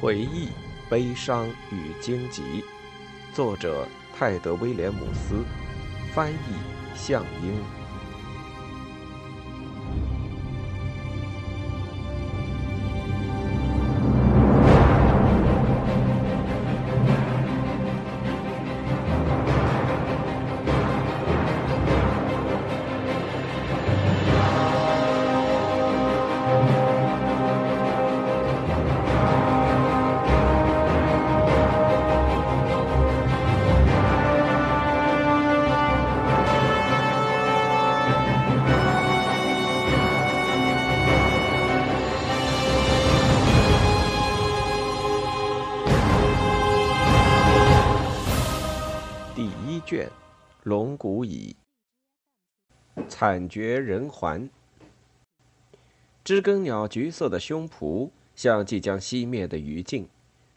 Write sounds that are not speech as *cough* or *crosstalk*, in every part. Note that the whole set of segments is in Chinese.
回忆、悲伤与荆棘，作者泰德·威廉姆斯，翻译向英。惨绝人寰。知更鸟橘色的胸脯像即将熄灭的余烬，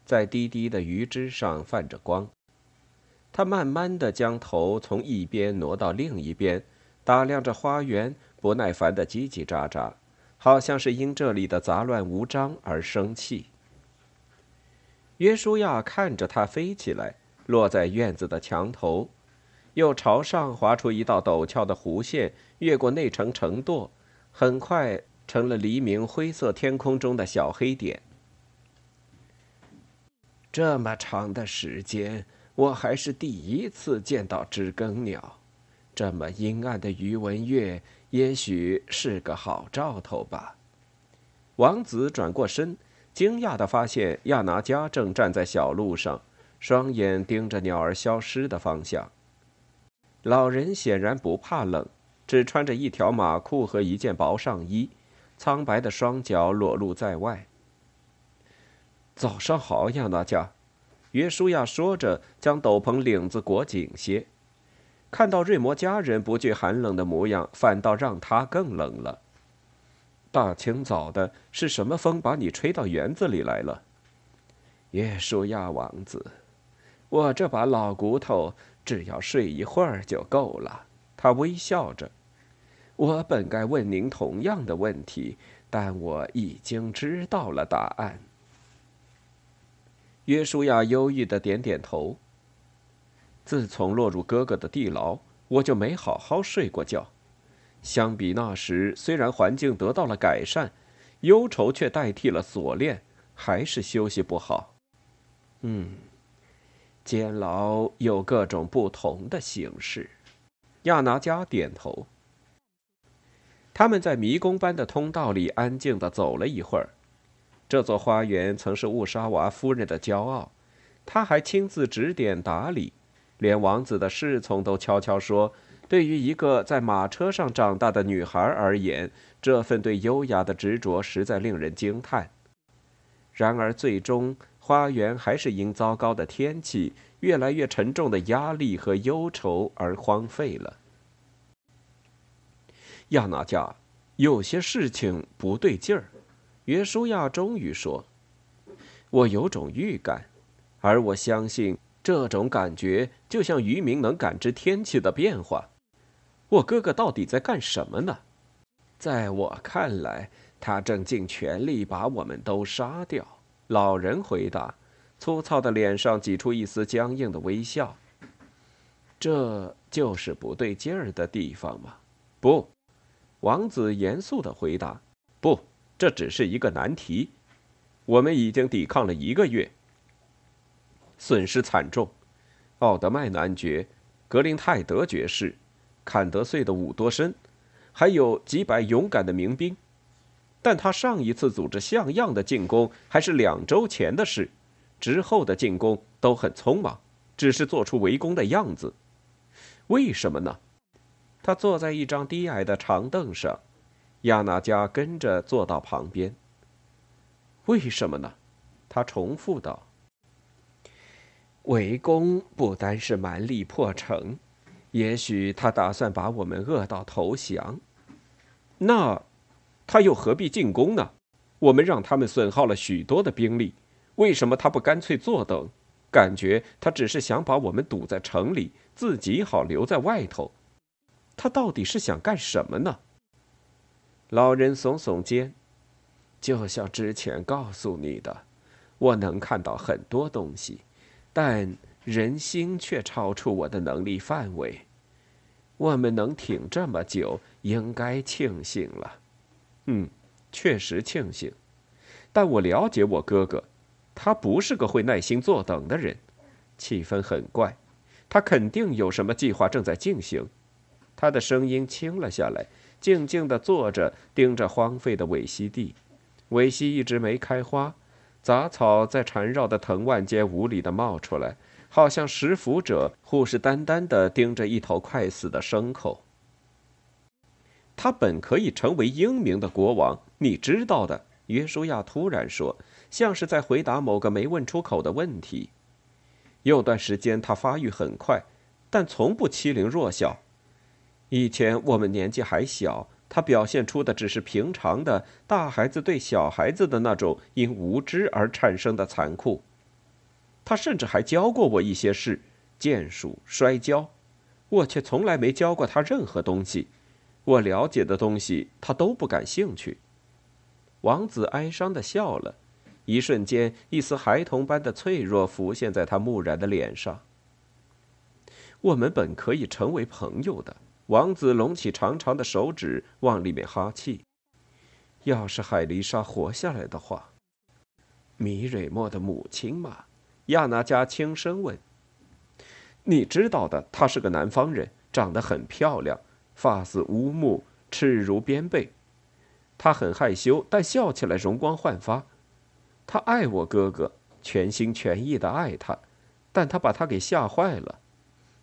在低低的鱼枝上泛着光。它慢慢的将头从一边挪到另一边，打量着花园，不耐烦的叽叽喳喳，好像是因这里的杂乱无章而生气。约书亚看着它飞起来，落在院子的墙头。又朝上划出一道陡峭的弧线，越过那层城垛，很快成了黎明灰色天空中的小黑点。这么长的时间，我还是第一次见到知更鸟。这么阴暗的余文月，也许是个好兆头吧。王子转过身，惊讶地发现亚拿加正站在小路上，双眼盯着鸟儿消失的方向。老人显然不怕冷，只穿着一条马裤和一件薄上衣，苍白的双脚裸露在外。早上好，亚娜加，约书亚说着，将斗篷领子裹紧些。看到瑞摩家人不惧寒冷的模样，反倒让他更冷了。大清早的，是什么风把你吹到园子里来了？约书亚王子，我这把老骨头。只要睡一会儿就够了。他微笑着。我本该问您同样的问题，但我已经知道了答案。约书亚忧郁的点点头。自从落入哥哥的地牢，我就没好好睡过觉。相比那时，虽然环境得到了改善，忧愁却代替了锁链，还是休息不好。嗯。监牢有各种不同的形式。亚拿加点头。他们在迷宫般的通道里安静地走了一会儿。这座花园曾是乌沙娃夫人的骄傲，她还亲自指点打理，连王子的侍从都悄悄说：“对于一个在马车上长大的女孩而言，这份对优雅的执着实在令人惊叹。”然而，最终。花园还是因糟糕的天气、越来越沉重的压力和忧愁而荒废了。亚纳加，有些事情不对劲儿。约书亚终于说：“我有种预感，而我相信这种感觉就像渔民能感知天气的变化。我哥哥到底在干什么呢？在我看来，他正尽全力把我们都杀掉。”老人回答，粗糙的脸上挤出一丝僵硬的微笑。这就是不对劲儿的地方吗？不，王子严肃的回答。不，这只是一个难题。我们已经抵抗了一个月，损失惨重。奥德迈男爵、格林泰德爵士、坎德岁的伍多申，还有几百勇敢的民兵。但他上一次组织像样的进攻还是两周前的事，之后的进攻都很匆忙，只是做出围攻的样子。为什么呢？他坐在一张低矮的长凳上，亚娜加跟着坐到旁边。为什么呢？他重复道：“围攻不单是蛮力破城，也许他打算把我们饿到投降。那……”他又何必进攻呢？我们让他们损耗了许多的兵力，为什么他不干脆坐等？感觉他只是想把我们堵在城里，自己好留在外头。他到底是想干什么呢？老人耸耸肩，就像之前告诉你的，我能看到很多东西，但人心却超出我的能力范围。我们能挺这么久，应该庆幸了。嗯，确实庆幸。但我了解我哥哥，他不是个会耐心坐等的人。气氛很怪，他肯定有什么计划正在进行。他的声音轻了下来，静静地坐着，盯着荒废的韦西地。韦西一直没开花，杂草在缠绕的藤蔓间无力地冒出来，好像食腐者虎视眈眈地盯着一头快死的牲口。他本可以成为英明的国王，你知道的。约书亚突然说，像是在回答某个没问出口的问题。有段时间他发育很快，但从不欺凌弱小。以前我们年纪还小，他表现出的只是平常的大孩子对小孩子的那种因无知而产生的残酷。他甚至还教过我一些事，剑术、摔跤，我却从来没教过他任何东西。我了解的东西，他都不感兴趣。王子哀伤的笑了，一瞬间，一丝孩童般的脆弱浮现在他木然的脸上。我们本可以成为朋友的。王子隆起长长的手指，往里面哈气。要是海丽莎活下来的话，米蕊莫的母亲嘛？亚拿加轻声问。你知道的，她是个南方人，长得很漂亮，发似乌木，赤如边贝。他很害羞，但笑起来容光焕发。他爱我哥哥，全心全意的爱他，但他把他给吓坏了。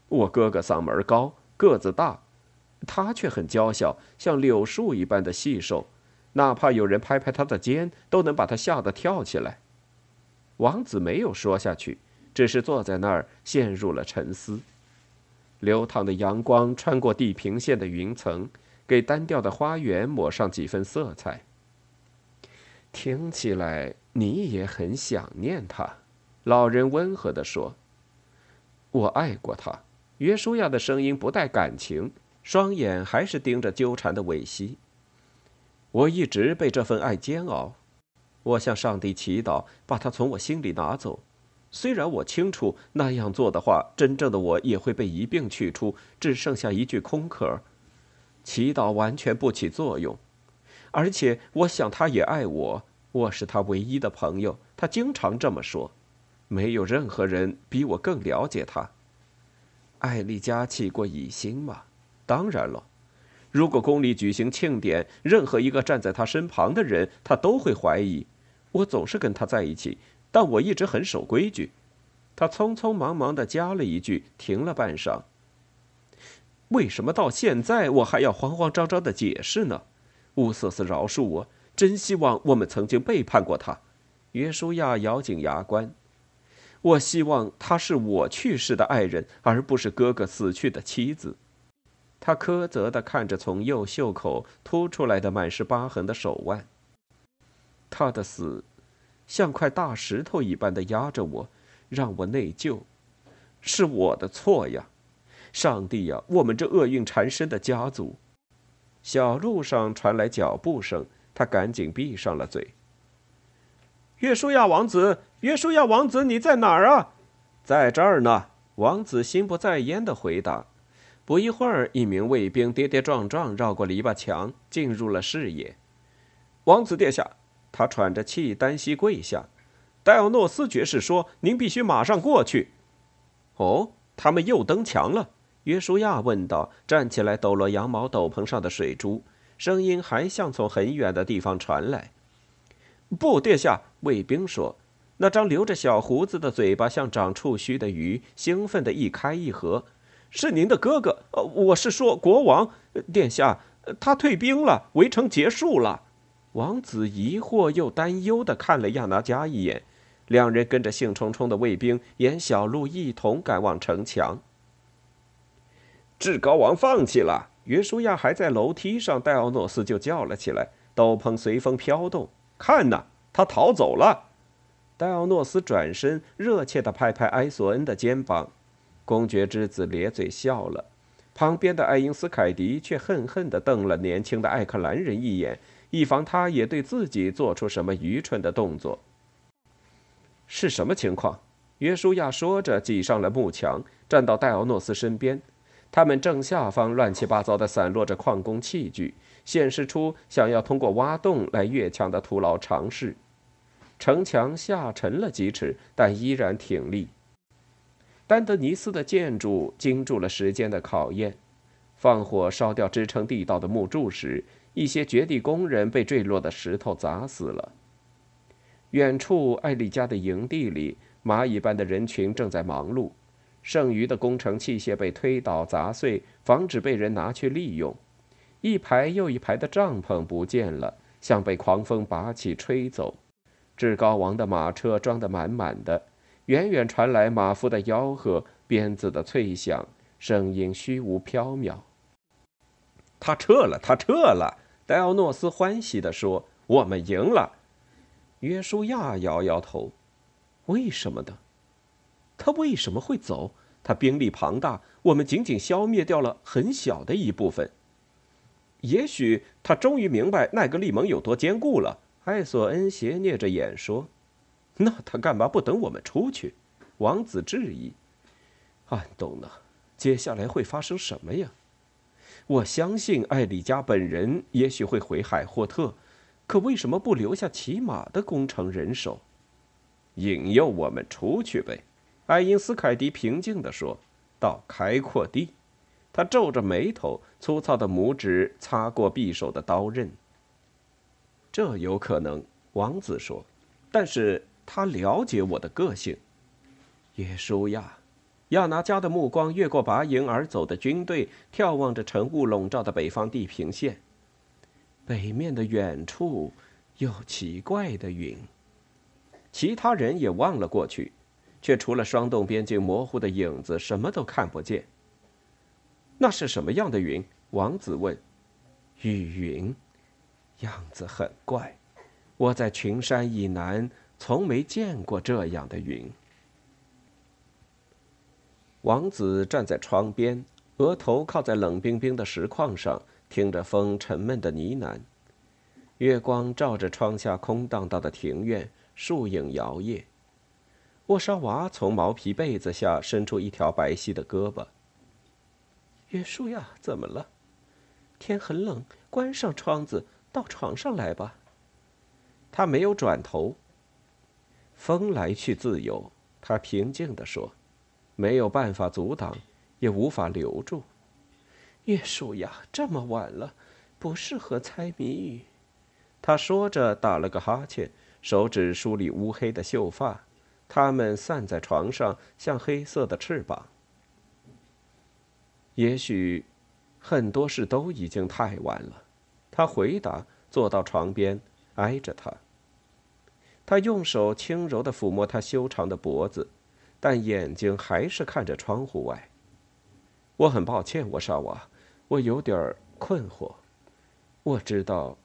我哥哥嗓门高，个子大，他却很娇小，像柳树一般的细瘦，哪怕有人拍拍他的肩，都能把他吓得跳起来。王子没有说下去，只是坐在那儿陷入了沉思。流淌的阳光穿过地平线的云层。给单调的花园抹上几分色彩。听起来你也很想念他，老人温和地说：“我爱过他。”约书亚的声音不带感情，双眼还是盯着纠缠的尾息。我一直被这份爱煎熬，我向上帝祈祷，把他从我心里拿走。虽然我清楚那样做的话，真正的我也会被一并取出，只剩下一具空壳。祈祷完全不起作用，而且我想他也爱我，我是他唯一的朋友。他经常这么说，没有任何人比我更了解他。艾丽嘉起过疑心吗？当然了，如果宫里举行庆典，任何一个站在他身旁的人，他都会怀疑。我总是跟他在一起，但我一直很守规矩。他匆匆忙忙地加了一句，停了半晌。为什么到现在我还要慌慌张张的解释呢？乌瑟斯饶恕我，真希望我们曾经背叛过他。约书亚咬紧牙关。我希望他是我去世的爱人，而不是哥哥死去的妻子。他苛责地看着从右袖口凸出来的满是疤痕的手腕。他的死，像块大石头一般的压着我，让我内疚，是我的错呀。上帝呀，我们这厄运缠身的家族！小路上传来脚步声，他赶紧闭上了嘴。约书亚王子，约书亚王子，你在哪儿啊？在这儿呢。王子心不在焉的回答。不一会儿，一名卫兵跌跌撞撞绕过篱笆墙，进入了视野。王子殿下，他喘着气，单膝跪下。戴奥诺斯爵士说：“您必须马上过去。”哦，他们又登墙了。约书亚问道，站起来抖落羊毛斗篷上的水珠，声音还像从很远的地方传来。不，殿下，卫兵说，那张留着小胡子的嘴巴像长触须的鱼，兴奋地一开一合。是您的哥哥，呃，我是说国王，殿下，他退兵了，围城结束了。王子疑惑又担忧地看了亚拿加一眼，两人跟着兴冲冲的卫兵沿小路一同赶往城墙。至高王放弃了。约书亚还在楼梯上，戴奥诺斯就叫了起来，斗篷随风飘动。看呐，他逃走了。戴奥诺斯转身，热切地拍拍埃索恩的肩膀。公爵之子咧嘴笑了，旁边的爱因斯凯迪却恨恨地瞪了年轻的艾克兰人一眼，以防他也对自己做出什么愚蠢的动作。是什么情况？约书亚说着，挤上了幕墙，站到戴奥诺斯身边。他们正下方乱七八糟地散落着矿工器具，显示出想要通过挖洞来越墙的徒劳尝试。城墙下沉了几尺，但依然挺立。丹德尼斯的建筑经住了时间的考验。放火烧掉支撑地道的木柱时，一些掘地工人被坠落的石头砸死了。远处艾丽家的营地里，蚂蚁般的人群正在忙碌。剩余的工程器械被推倒砸碎，防止被人拿去利用。一排又一排的帐篷不见了，像被狂风拔起吹走。至高王的马车装得满满的，远远传来马夫的吆喝、鞭子的脆响，声音虚无缥缈。他撤了，他撤了。戴奥诺斯欢喜地说：“我们赢了。”约书亚摇摇头：“为什么呢？他为什么会走？他兵力庞大，我们仅仅消灭掉了很小的一部分。也许他终于明白奈格利蒙有多坚固了。”艾索恩斜睨着眼说：“那他干嘛不等我们出去？”王子质疑：“安东呢？接下来会发生什么呀？”我相信艾里加本人也许会回海霍特，可为什么不留下骑马的工程人手，引诱我们出去呗？爱因斯凯迪平静地说：“到开阔地。”他皱着眉头，粗糙的拇指擦过匕首的刀刃。这有可能，王子说，但是他了解我的个性，耶书亚。亚拿加的目光越过拔营而走的军队，眺望着晨雾笼罩的北方地平线。北面的远处有奇怪的云。其他人也望了过去，却除了霜冻边境模糊的影子，什么都看不见。那是什么样的云？王子问。雨云，样子很怪。我在群山以南从没见过这样的云。王子站在窗边，额头靠在冷冰冰的石框上，听着风沉闷的呢喃。月光照着窗下空荡荡的庭院，树影摇曳。沃沙娃从毛皮被子下伸出一条白皙的胳膊。约书亚，怎么了？天很冷，关上窗子，到床上来吧。他没有转头。风来去自由，他平静地说。没有办法阻挡，也无法留住。约书亚，这么晚了，不适合猜谜语。他说着，打了个哈欠，手指梳理乌黑的秀发，它们散在床上，像黑色的翅膀。也许，很多事都已经太晚了。他回答，坐到床边，挨着他。他用手轻柔地抚摸他修长的脖子。但眼睛还是看着窗户外。我很抱歉，沃沙瓦，我有点困惑。我知道，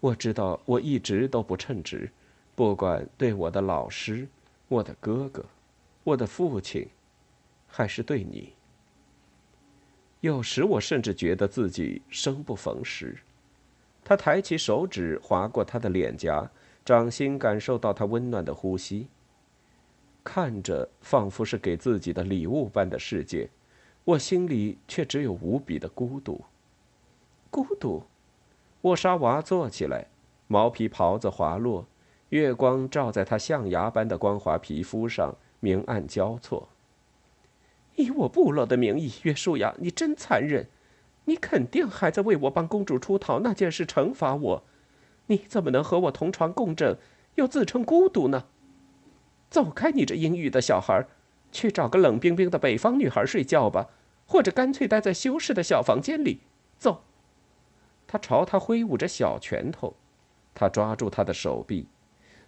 我知道，我一直都不称职，不管对我的老师、我的哥哥、我的父亲，还是对你。有时我甚至觉得自己生不逢时。他抬起手指划过他的脸颊，掌心感受到他温暖的呼吸。看着仿佛是给自己的礼物般的世界，我心里却只有无比的孤独。孤独。沃沙娃坐起来，毛皮袍子滑落，月光照在他象牙般的光滑皮肤上，明暗交错。以我部落的名义，约书亚，你真残忍！你肯定还在为我帮公主出逃那件事惩罚我。你怎么能和我同床共枕，又自称孤独呢？走开，你这阴郁的小孩，去找个冷冰冰的北方女孩睡觉吧，或者干脆待在修饰的小房间里。走。他朝他挥舞着小拳头，他抓住他的手臂。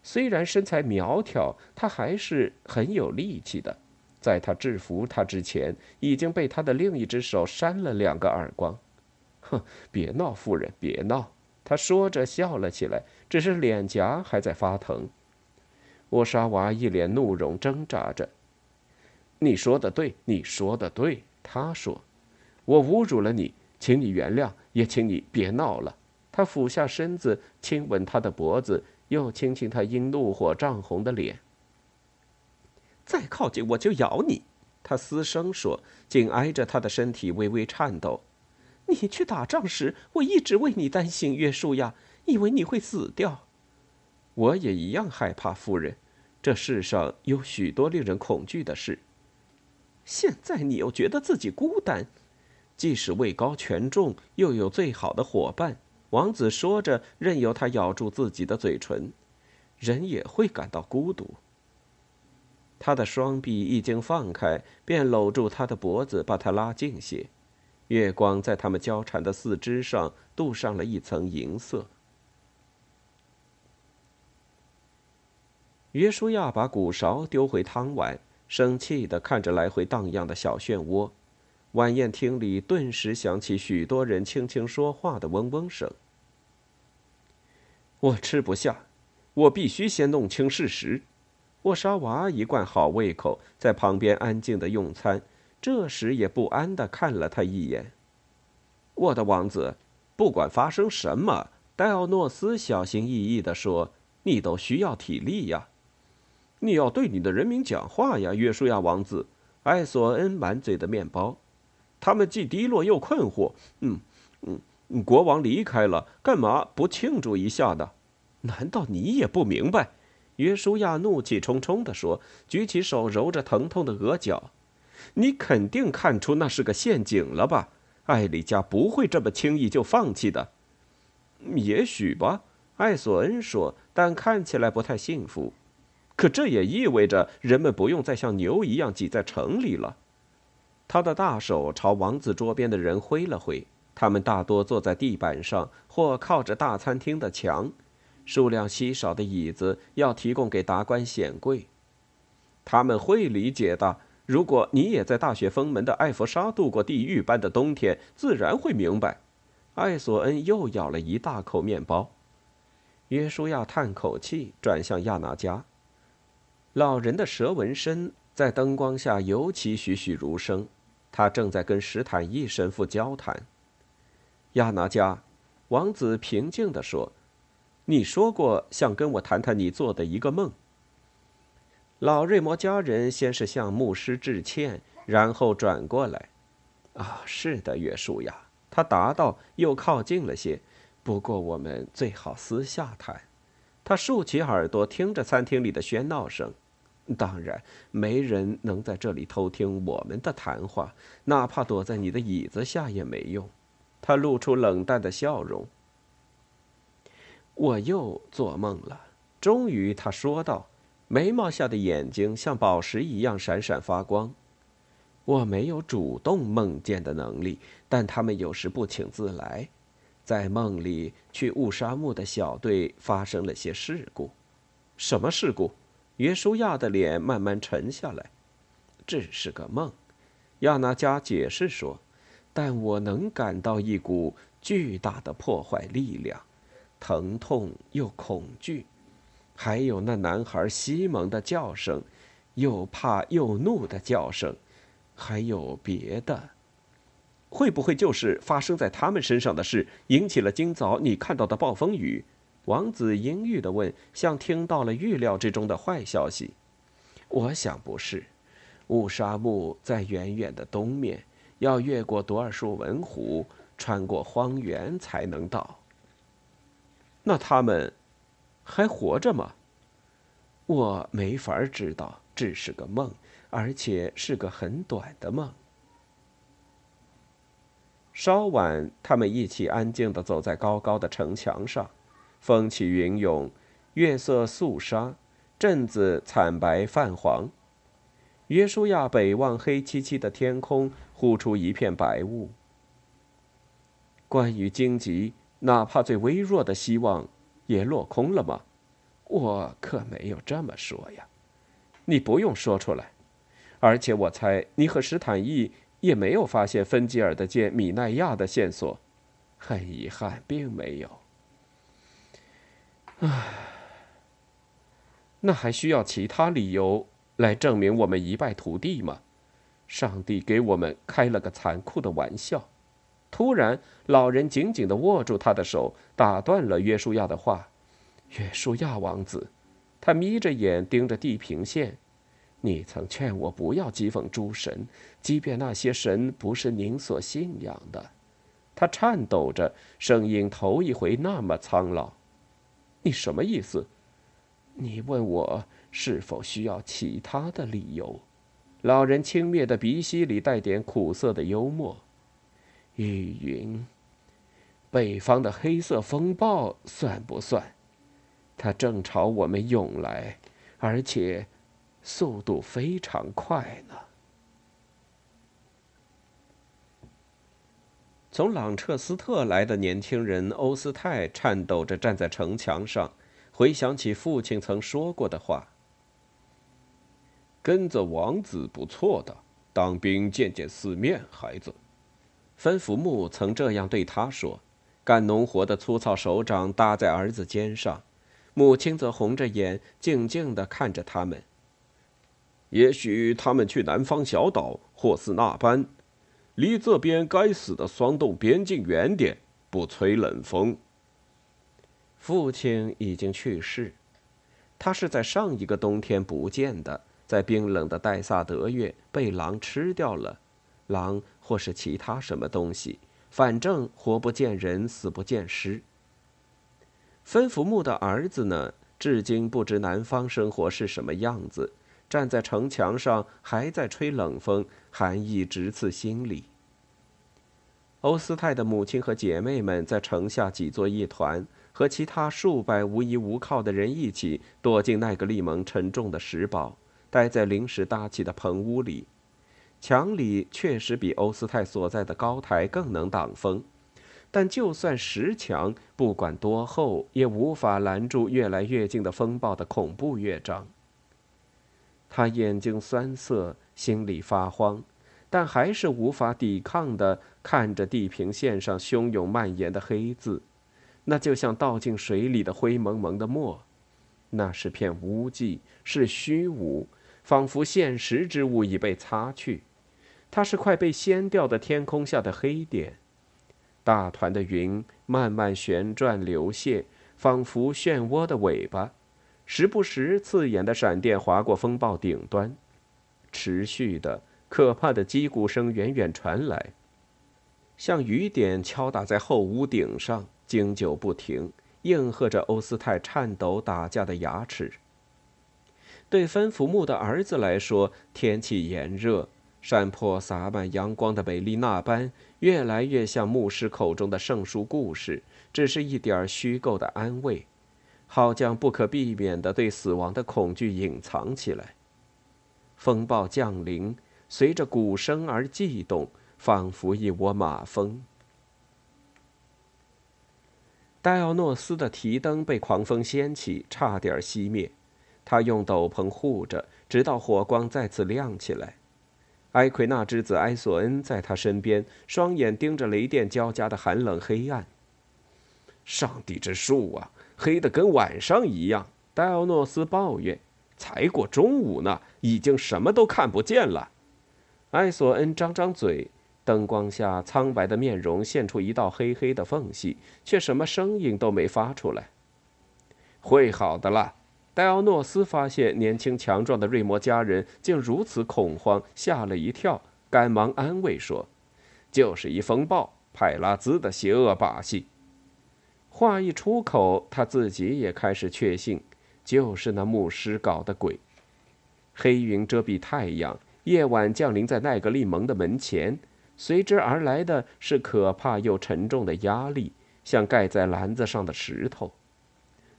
虽然身材苗条，他还是很有力气的。在他制服他之前，已经被他的另一只手扇了两个耳光。哼，别闹，夫人，别闹。他说着笑了起来，只是脸颊还在发疼。沃沙娃一脸怒容，挣扎着。“你说的对，你说的对。”他说，“我侮辱了你，请你原谅，也请你别闹了。”他俯下身子，亲吻她的脖子，又亲亲她因怒火涨红的脸。再靠近我就咬你。”他嘶声说，紧挨着他的身体微微颤抖。“你去打仗时，我一直为你担心，约书亚，以为你会死掉。我也一样害怕，夫人。这世上有许多令人恐惧的事。现在你又觉得自己孤单，即使位高权重，又有最好的伙伴。”王子说着，任由他咬住自己的嘴唇。人也会感到孤独。他的双臂一经放开，便搂住他的脖子，把他拉近些。月光在他们交缠的四肢上镀上了一层银色。约书亚把鼓勺丢回汤碗，生气地看着来回荡漾的小漩涡。晚宴厅里顿时响起许多人轻轻说话的嗡嗡声。我吃不下。我必须先弄清事实。沃沙娃一贯好胃口，在旁边安静的用餐，这时也不安的看了他一眼。我的王子，不管发生什么，戴奥诺斯小心翼翼的说：“你都需要体力呀，你要对你的人民讲话呀，约书亚王子。”艾索恩满嘴的面包，他们既低落又困惑。嗯嗯，国王离开了，干嘛不庆祝一下呢？难道你也不明白？约书亚怒气冲冲地说，举起手揉着疼痛的额角。你肯定看出那是个陷阱了吧？艾丽加不会这么轻易就放弃的。也许吧，艾索恩说，但看起来不太幸福。可这也意味着人们不用再像牛一样挤在城里了。他的大手朝王子桌边的人挥了挥，他们大多坐在地板上或靠着大餐厅的墙。数量稀少的椅子要提供给达官显贵，他们会理解的。如果你也在大雪封门的艾弗沙度过地狱般的冬天，自然会明白。艾索恩又咬了一大口面包。约书亚叹口气，转向亚拿加。老人的蛇纹身在灯光下尤其栩栩如生。他正在跟史坦义神父交谈。亚拿加，王子平静地说。你说过想跟我谈谈你做的一个梦。老瑞摩家人先是向牧师致歉，然后转过来。啊，是的，约书亚，他答道，又靠近了些。不过我们最好私下谈。他竖起耳朵听着餐厅里的喧闹声。当然，没人能在这里偷听我们的谈话，哪怕躲在你的椅子下也没用。他露出冷淡的笑容。我又做梦了。终于，他说道，眉毛下的眼睛像宝石一样闪闪发光。我没有主动梦见的能力，但他们有时不请自来。在梦里，去雾沙木的小队发生了些事故。什么事故？约书亚的脸慢慢沉下来。只是个梦，亚纳加解释说。但我能感到一股巨大的破坏力量。疼痛又恐惧，还有那男孩西蒙的叫声，又怕又怒的叫声，还有别的。会不会就是发生在他们身上的事引起了今早你看到的暴风雨？王子阴郁地问，像听到了预料之中的坏消息。我想不是，乌沙木在远远的东面，要越过多尔舒文湖，穿过荒原才能到。那他们还活着吗？我没法知道，只是个梦，而且是个很短的梦。稍晚，他们一起安静地走在高高的城墙上，风起云涌，月色肃杀，镇子惨白泛黄。约书亚北望黑漆漆的天空，呼出一片白雾。关于荆棘。哪怕最微弱的希望，也落空了吗？我可没有这么说呀，你不用说出来。而且我猜你和史坦义也没有发现芬吉尔的见米奈亚的线索。很遗憾，并没有。唉，那还需要其他理由来证明我们一败涂地吗？上帝给我们开了个残酷的玩笑。突然，老人紧紧地握住他的手，打断了约书亚的话。约书亚王子，他眯着眼盯着地平线。你曾劝我不要讥讽诸神，即便那些神不是您所信仰的。他颤抖着，声音头一回那么苍老。你什么意思？你问我是否需要其他的理由？老人轻蔑的鼻息里带点苦涩的幽默。雨云，北方的黑色风暴算不算？它正朝我们涌来，而且速度非常快呢。从朗彻斯特来的年轻人欧斯泰颤抖着站在城墙上，回想起父亲曾说过的话：“跟着王子不错的，当兵见见世面，孩子。”芬福木曾这样对他说。干农活的粗糙手掌搭在儿子肩上，母亲则红着眼，静静地看着他们。也许他们去南方小岛或是那般。离这边该死的霜冻边境远点，不吹冷风。父亲已经去世，他是在上一个冬天不见的，在冰冷的戴萨德月被狼吃掉了，狼或是其他什么东西，反正活不见人，死不见尸。芬福木的儿子呢，至今不知南方生活是什么样子。站在城墙上，还在吹冷风，寒意直刺心里。欧斯泰的母亲和姐妹们在城下挤作一团，和其他数百无依无靠的人一起躲进奈格利蒙沉重的石堡，待在临时搭起的棚屋里。墙里确实比欧斯泰所在的高台更能挡风，但就算石墙，不管多厚，也无法拦住越来越近的风暴的恐怖乐章。他眼睛酸涩，心里发慌，但还是无法抵抗地看着地平线上汹涌蔓延的黑字，那就像倒进水里的灰蒙蒙的墨，那是片污迹，是虚无，仿佛现实之物已被擦去。它是块被掀掉的天空下的黑点，大团的云慢慢旋转流泻，仿佛漩涡的尾巴。时不时，刺眼的闪电划过风暴顶端，持续的、可怕的击鼓声远远传来，像雨点敲打在厚屋顶上，经久不停，应和着欧斯泰颤抖打架的牙齿。对芬福木的儿子来说，天气炎热，山坡洒满阳光的美丽那般，越来越像牧师口中的圣书故事，只是一点虚构的安慰。好将不可避免的对死亡的恐惧隐藏起来。风暴降临，随着鼓声而悸动，仿佛一窝马蜂。戴奥诺斯的提灯被狂风掀起，差点熄灭。他用斗篷护着，直到火光再次亮起来。埃奎纳之子埃索恩在他身边，双眼盯着雷电交加的寒冷黑暗。上帝之树啊！黑得跟晚上一样，戴奥诺斯抱怨：“才过中午呢，已经什么都看不见了。”埃索恩张张嘴，灯光下苍白的面容现出一道黑黑的缝隙，却什么声音都没发出来。会好的了，戴奥诺斯发现年轻强壮的瑞摩家人竟如此恐慌，吓了一跳，赶忙安慰说：“就是一风暴，派拉兹的邪恶把戏。”话一出口，他自己也开始确信，就是那牧师搞的鬼。黑云遮蔽太阳，夜晚降临在奈格利蒙的门前，随之而来的是可怕又沉重的压力，像盖在篮子上的石头。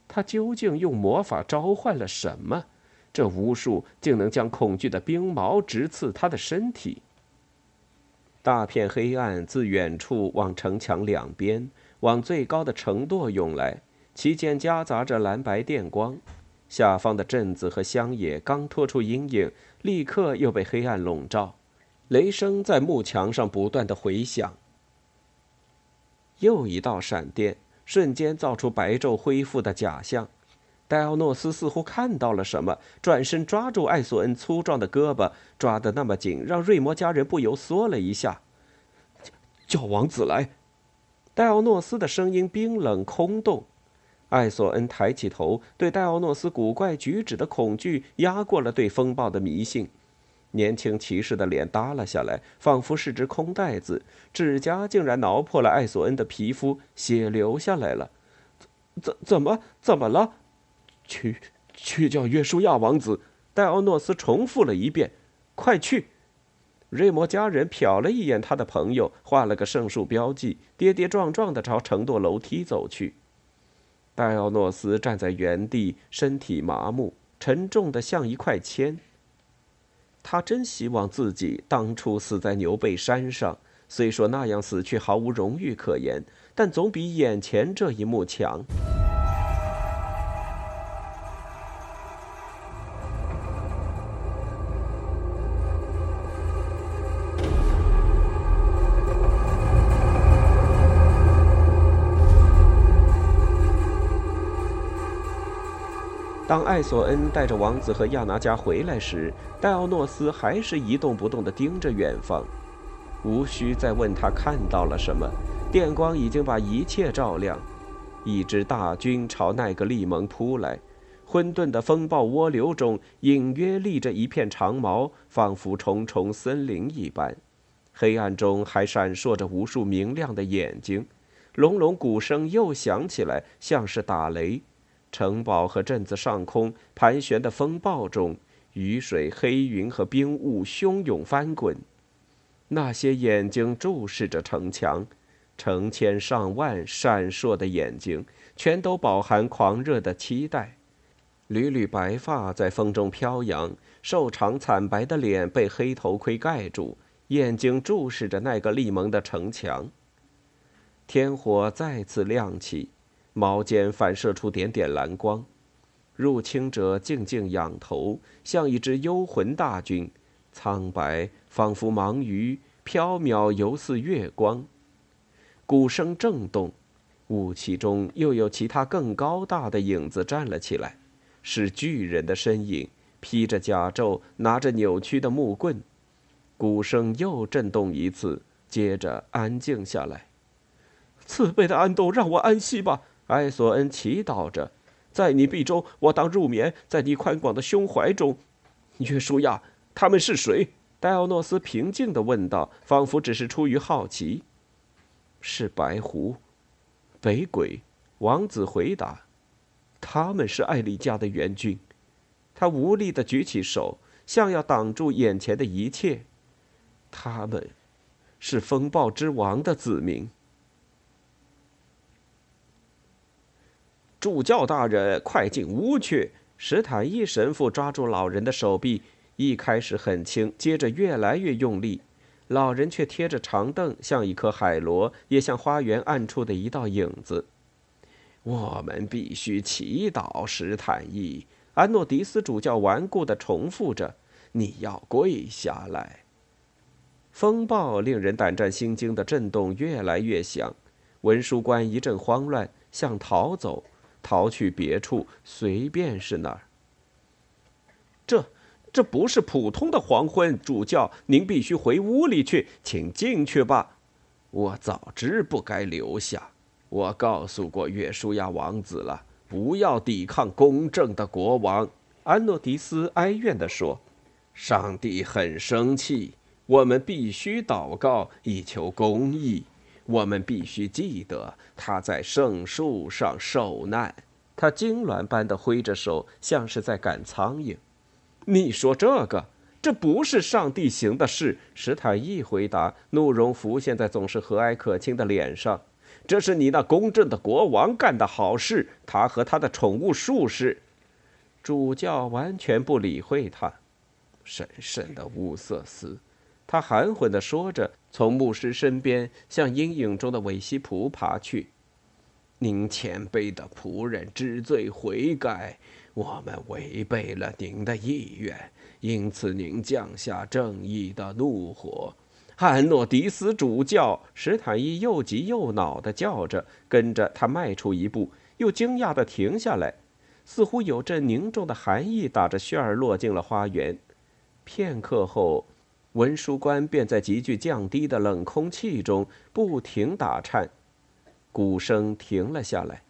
他究竟用魔法召唤了什么？这巫术竟能将恐惧的冰毛直刺他的身体。大片黑暗自远处往城墙两边。往最高的城垛涌来，其间夹杂着蓝白电光。下方的镇子和乡野刚脱出阴影，立刻又被黑暗笼罩。雷声在幕墙上不断的回响。又一道闪电，瞬间造出白昼恢复的假象。戴奥诺斯似乎看到了什么，转身抓住艾索恩粗壮的胳膊，抓得那么紧，让瑞摩家人不由缩了一下。叫王子来。戴奥诺斯的声音冰冷空洞，艾索恩抬起头，对戴奥诺斯古怪举止的恐惧压过了对风暴的迷信。年轻骑士的脸耷拉下来，仿佛是只空袋子，指甲竟然挠破了艾索恩的皮肤，血流下来了。怎怎么怎么了？去去叫约书亚王子！戴奥诺斯重复了一遍：“快去！”瑞摩家人瞟了一眼他的朋友，画了个圣树标记，跌跌撞撞地朝承垛楼梯走去。戴奥诺斯站在原地，身体麻木，沉重的像一块铅。他真希望自己当初死在牛背山上，虽说那样死去毫无荣誉可言，但总比眼前这一幕强。当艾索恩带着王子和亚拿加回来时，戴奥诺斯还是一动不动地盯着远方。无需再问他看到了什么，电光已经把一切照亮。一支大军朝奈格利蒙扑来，混沌的风暴涡流中隐约立着一片长矛，仿佛重重森林一般。黑暗中还闪烁着无数明亮的眼睛，隆隆鼓声又响起来，像是打雷。城堡和镇子上空盘旋的风暴中，雨水、黑云和冰雾汹涌翻滚。那些眼睛注视着城墙，成千上万闪烁的眼睛，全都饱含狂热的期待。缕缕白发在风中飘扬，瘦长惨白的脸被黑头盔盖住，眼睛注视着那个利盟的城墙。天火再次亮起。矛尖反射出点点蓝光，入侵者静静仰头，像一支幽魂大军，苍白仿佛盲鱼，缥缈犹似月光。鼓声震动，雾气中又有其他更高大的影子站了起来，是巨人的身影，披着甲胄，拿着扭曲的木棍。鼓声又震动一次，接着安静下来。慈悲的安东，让我安息吧。埃索恩祈祷着，在你臂中，我当入眠；在你宽广的胸怀中，约书亚，他们是谁？戴奥诺斯平静地问道，仿佛只是出于好奇。是白狐，北鬼。王子回答：“他们是艾丽家的援军。”他无力地举起手，像要挡住眼前的一切。他们，是风暴之王的子民。主教大人，快进屋去！史坦伊神父抓住老人的手臂，一开始很轻，接着越来越用力。老人却贴着长凳，像一颗海螺，也像花园暗处的一道影子。我们必须祈祷，史坦伊。安诺迪斯主教顽固地重复着：“你要跪下来。”风暴令人胆战心惊的震动越来越响，文书官一阵慌乱，想逃走。逃去别处，随便是哪儿。这，这不是普通的黄昏，主教，您必须回屋里去，请进去吧。我早知不该留下。我告诉过约书亚王子了，不要抵抗公正的国王。安诺迪斯哀怨地说：“上帝很生气，我们必须祷告以求公义。”我们必须记得他在圣树上受难。他痉挛般的挥着手，像是在赶苍蝇。你说这个，这不是上帝行的事。史坦一回答，怒容浮现在总是和蔼可亲的脸上。这是你那公正的国王干的好事。他和他的宠物术士。主教完全不理会他。神圣的乌瑟斯。他含混地说着，从牧师身边向阴影中的韦西普爬去。您前辈的仆人知罪悔改，我们违背了您的意愿，因此您降下正义的怒火。汉诺迪斯主教史坦伊又急又恼地叫着，跟着他迈出一步，又惊讶地停下来，似乎有阵凝重的寒意打着旋儿落进了花园。片刻后。文书官便在急剧降低的冷空气中不停打颤，鼓声停了下来。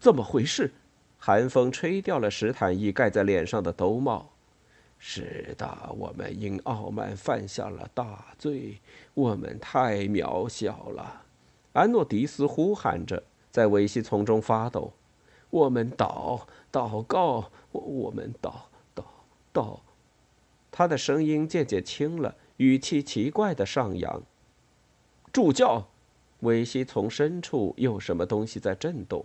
怎么回事？寒风吹掉了史坦义盖在脸上的兜帽。是的，我们因傲慢犯下了大罪，我们太渺小了。安诺迪斯呼喊着，在维西丛中发抖。我们祷祷告，我我们祷祷祷。他的声音渐渐轻了，语气奇怪的上扬。主教，维西从深处有什么东西在震动。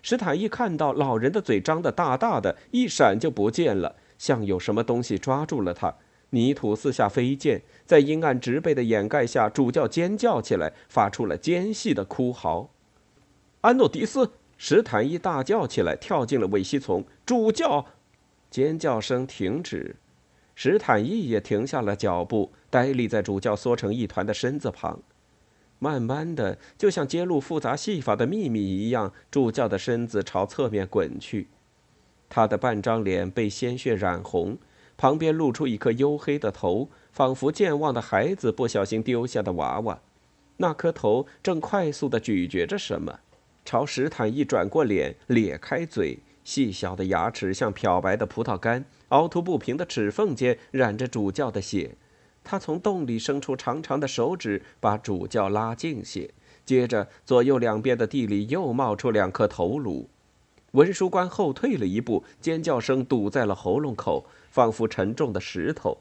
史坦一看到老人的嘴张得大大的，一闪就不见了，像有什么东西抓住了他。泥土四下飞溅，在阴暗植被的掩盖下，主教尖叫起来，发出了尖细的哭嚎。安诺迪斯，史坦一大叫起来，跳进了维西丛。主教，尖叫声停止，史坦一也停下了脚步，呆立在主教缩成一团的身子旁。慢慢的，就像揭露复杂戏法的秘密一样，主教的身子朝侧面滚去，他的半张脸被鲜血染红，旁边露出一颗黝黑的头，仿佛健忘的孩子不小心丢下的娃娃。那颗头正快速的咀嚼着什么，朝史坦一转过脸，咧开嘴，细小的牙齿像漂白的葡萄干，凹凸不平的齿缝间染着主教的血。他从洞里伸出长长的手指，把主教拉近些。接着，左右两边的地里又冒出两颗头颅。文书官后退了一步，尖叫声堵在了喉咙口，仿佛沉重的石头。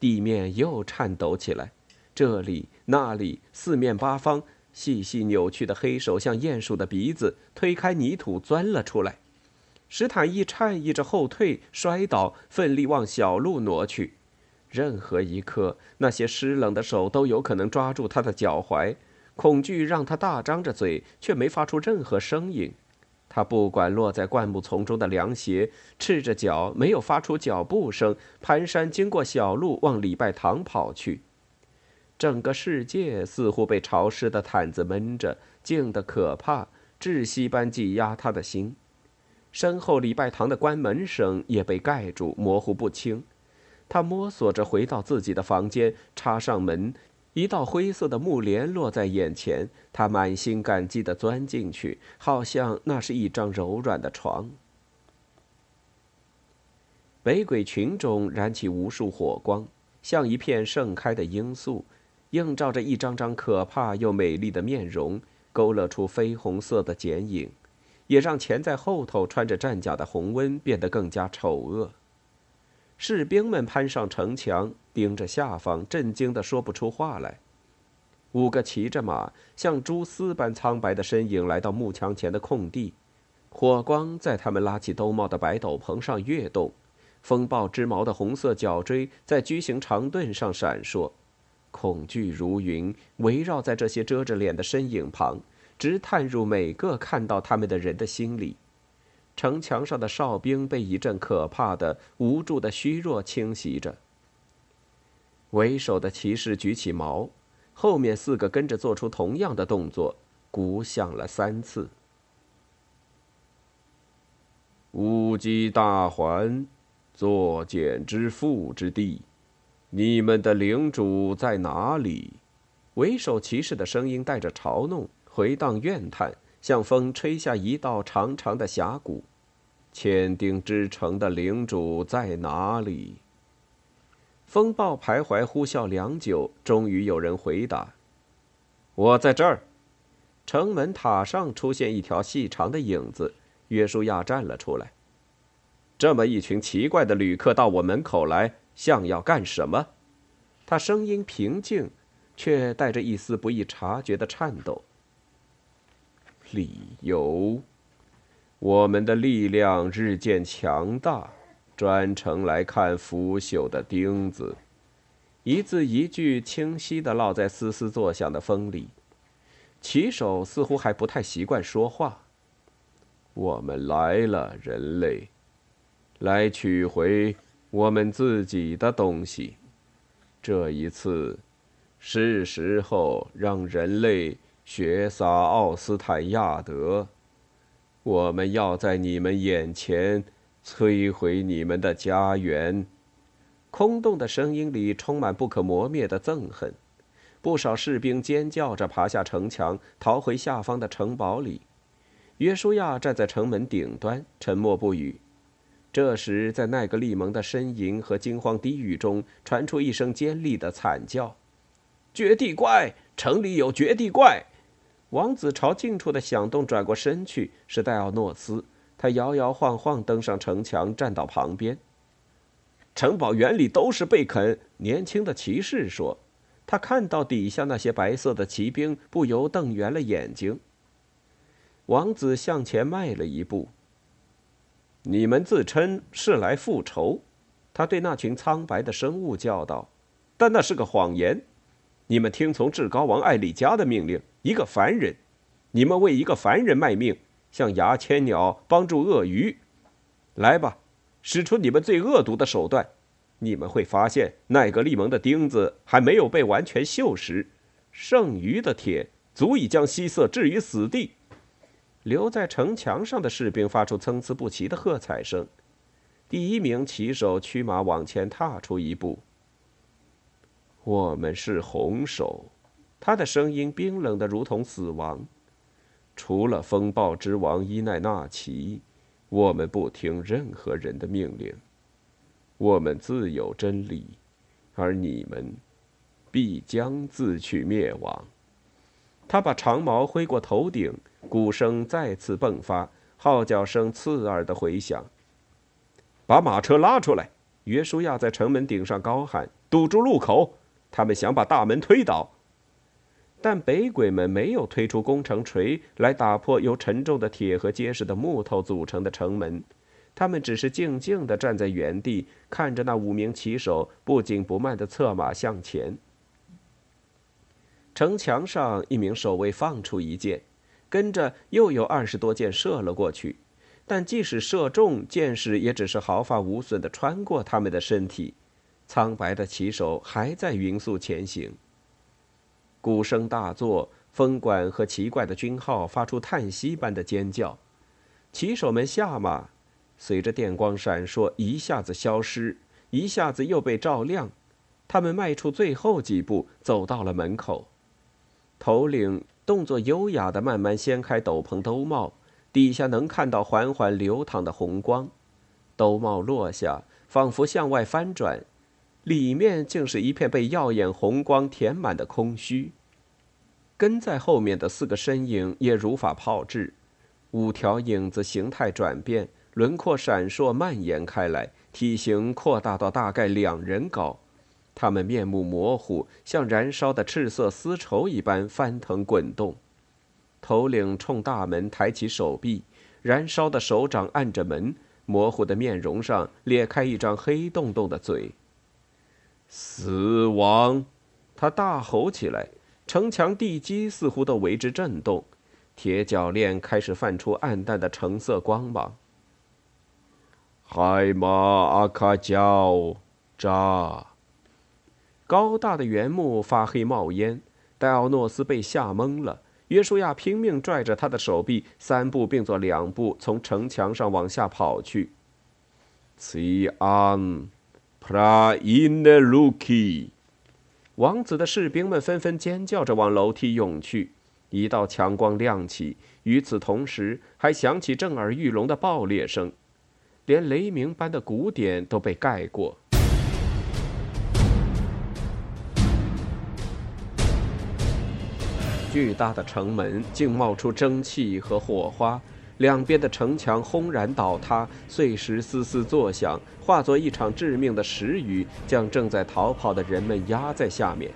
地面又颤抖起来，这里、那里、四面八方，细细扭曲的黑手像鼹鼠的鼻子，推开泥土钻了出来。史坦义颤役着后退，摔倒，奋力往小路挪去。任何一刻，那些湿冷的手都有可能抓住他的脚踝。恐惧让他大张着嘴，却没发出任何声音。他不管落在灌木丛中的凉鞋，赤着脚，没有发出脚步声，蹒跚经过小路，往礼拜堂跑去。整个世界似乎被潮湿的毯子闷着，静得可怕，窒息般挤压他的心。身后礼拜堂的关门声也被盖住，模糊不清。他摸索着回到自己的房间，插上门，一道灰色的木帘落在眼前。他满心感激地钻进去，好像那是一张柔软的床。北鬼群中燃起无数火光，像一片盛开的罂粟，映照着一张张可怕又美丽的面容，勾勒出绯红色的剪影，也让潜在后头穿着战甲的红温变得更加丑恶。士兵们攀上城墙，盯着下方，震惊的说不出话来。五个骑着马、像蛛丝般苍白的身影来到幕墙前的空地，火光在他们拉起兜帽的白斗篷上跃动，风暴之矛的红色角锥在矩形长盾上闪烁，恐惧如云围绕在这些遮着脸的身影旁，直探入每个看到他们的人的心里。城墙上的哨兵被一阵可怕的、无助的虚弱侵袭着。为首的骑士举起矛，后面四个跟着做出同样的动作，鼓响了三次。乌鸡大环，作茧之父之地，你们的领主在哪里？为首骑士的声音带着嘲弄，回荡怨叹。向风吹下一道长长的峡谷，千丁之城的领主在哪里？风暴徘徊呼啸良久，终于有人回答：“我在这儿。”城门塔上出现一条细长的影子，约书亚站了出来。这么一群奇怪的旅客到我门口来，像要干什么？他声音平静，却带着一丝不易察觉的颤抖。理由，我们的力量日渐强大，专程来看腐朽的钉子。一字一句清晰地烙在嘶嘶作响的风里。骑手似乎还不太习惯说话。我们来了，人类，来取回我们自己的东西。这一次，是时候让人类。学撒奥斯坦亚德，我们要在你们眼前摧毁你们的家园。空洞的声音里充满不可磨灭的憎恨。不少士兵尖叫着爬下城墙，逃回下方的城堡里。约书亚站在城门顶端，沉默不语。这时，在奈格利蒙的呻吟和惊慌低语中，传出一声尖利的惨叫：“绝地怪！城里有绝地怪！”王子朝近处的响动转过身去，是戴奥诺斯。他摇摇晃晃登上城墙，站到旁边。城堡园里都是贝肯。年轻的骑士说：“他看到底下那些白色的骑兵，不由瞪圆了眼睛。”王子向前迈了一步。“你们自称是来复仇。”他对那群苍白的生物叫道，“但那是个谎言。你们听从至高王艾里加的命令，一个凡人，你们为一个凡人卖命，像牙签鸟帮助鳄鱼。来吧。”使出你们最恶毒的手段，你们会发现奈格利蒙的钉子还没有被完全锈蚀，剩余的铁足以将希瑟置于死地。留在城墙上的士兵发出参差不齐的喝彩声。第一名骑手驱马往前踏出一步。我们是红手，他的声音冰冷的如同死亡。除了风暴之王伊奈纳奇。我们不听任何人的命令。我们自有真理，而你们必将自取灭亡。他把长矛挥过头顶，鼓声再次迸发，号角声刺耳的回响。把马车拉出来！约书亚在城门顶上高喊：“堵住路口！他们想把大门推倒。”但北鬼们没有推出工程锤来打破由沉重的铁和结实的木头组成的城门，他们只是静静地站在原地，看着那五名骑手不紧不慢地策马向前。城墙上，一名守卫放出一箭，跟着又有二十多箭射了过去，但即使射中，箭矢也只是毫发无损地穿过他们的身体。苍白的骑手还在匀速前行。鼓声大作，风管和奇怪的军号发出叹息般的尖叫。骑手们下马，随着电光闪烁，一下子消失，一下子又被照亮。他们迈出最后几步，走到了门口。头领动作优雅地慢慢掀开斗篷兜帽，底下能看到缓缓流淌的红光。兜帽落下，仿佛向外翻转。里面竟是一片被耀眼红光填满的空虚。跟在后面的四个身影也如法炮制，五条影子形态转变，轮廓闪烁，蔓延开来，体型扩大到大概两人高。他们面目模糊，像燃烧的赤色丝绸一般翻腾滚动。头领冲大门抬起手臂，燃烧的手掌按着门，模糊的面容上裂开一张黑洞洞的嘴。死亡！他大吼起来，城墙地基似乎都为之震动，铁铰链开始泛出暗淡的橙色光芒。海马阿卡焦扎！高大的原木发黑冒烟，戴奥诺斯被吓懵了。约书亚拼命拽着他的手臂，三步并作两步从城墙上往下跑去。齐安。Pra in the luki，王子的士兵们纷纷尖叫着往楼梯涌去。一道强光亮起，与此同时还响起震耳欲聋的爆裂声，连雷鸣般的鼓点都被盖过。巨大的城门竟冒出蒸汽和火花。两边的城墙轰然倒塌，碎石嘶嘶作响，化作一场致命的石雨，将正在逃跑的人们压在下面。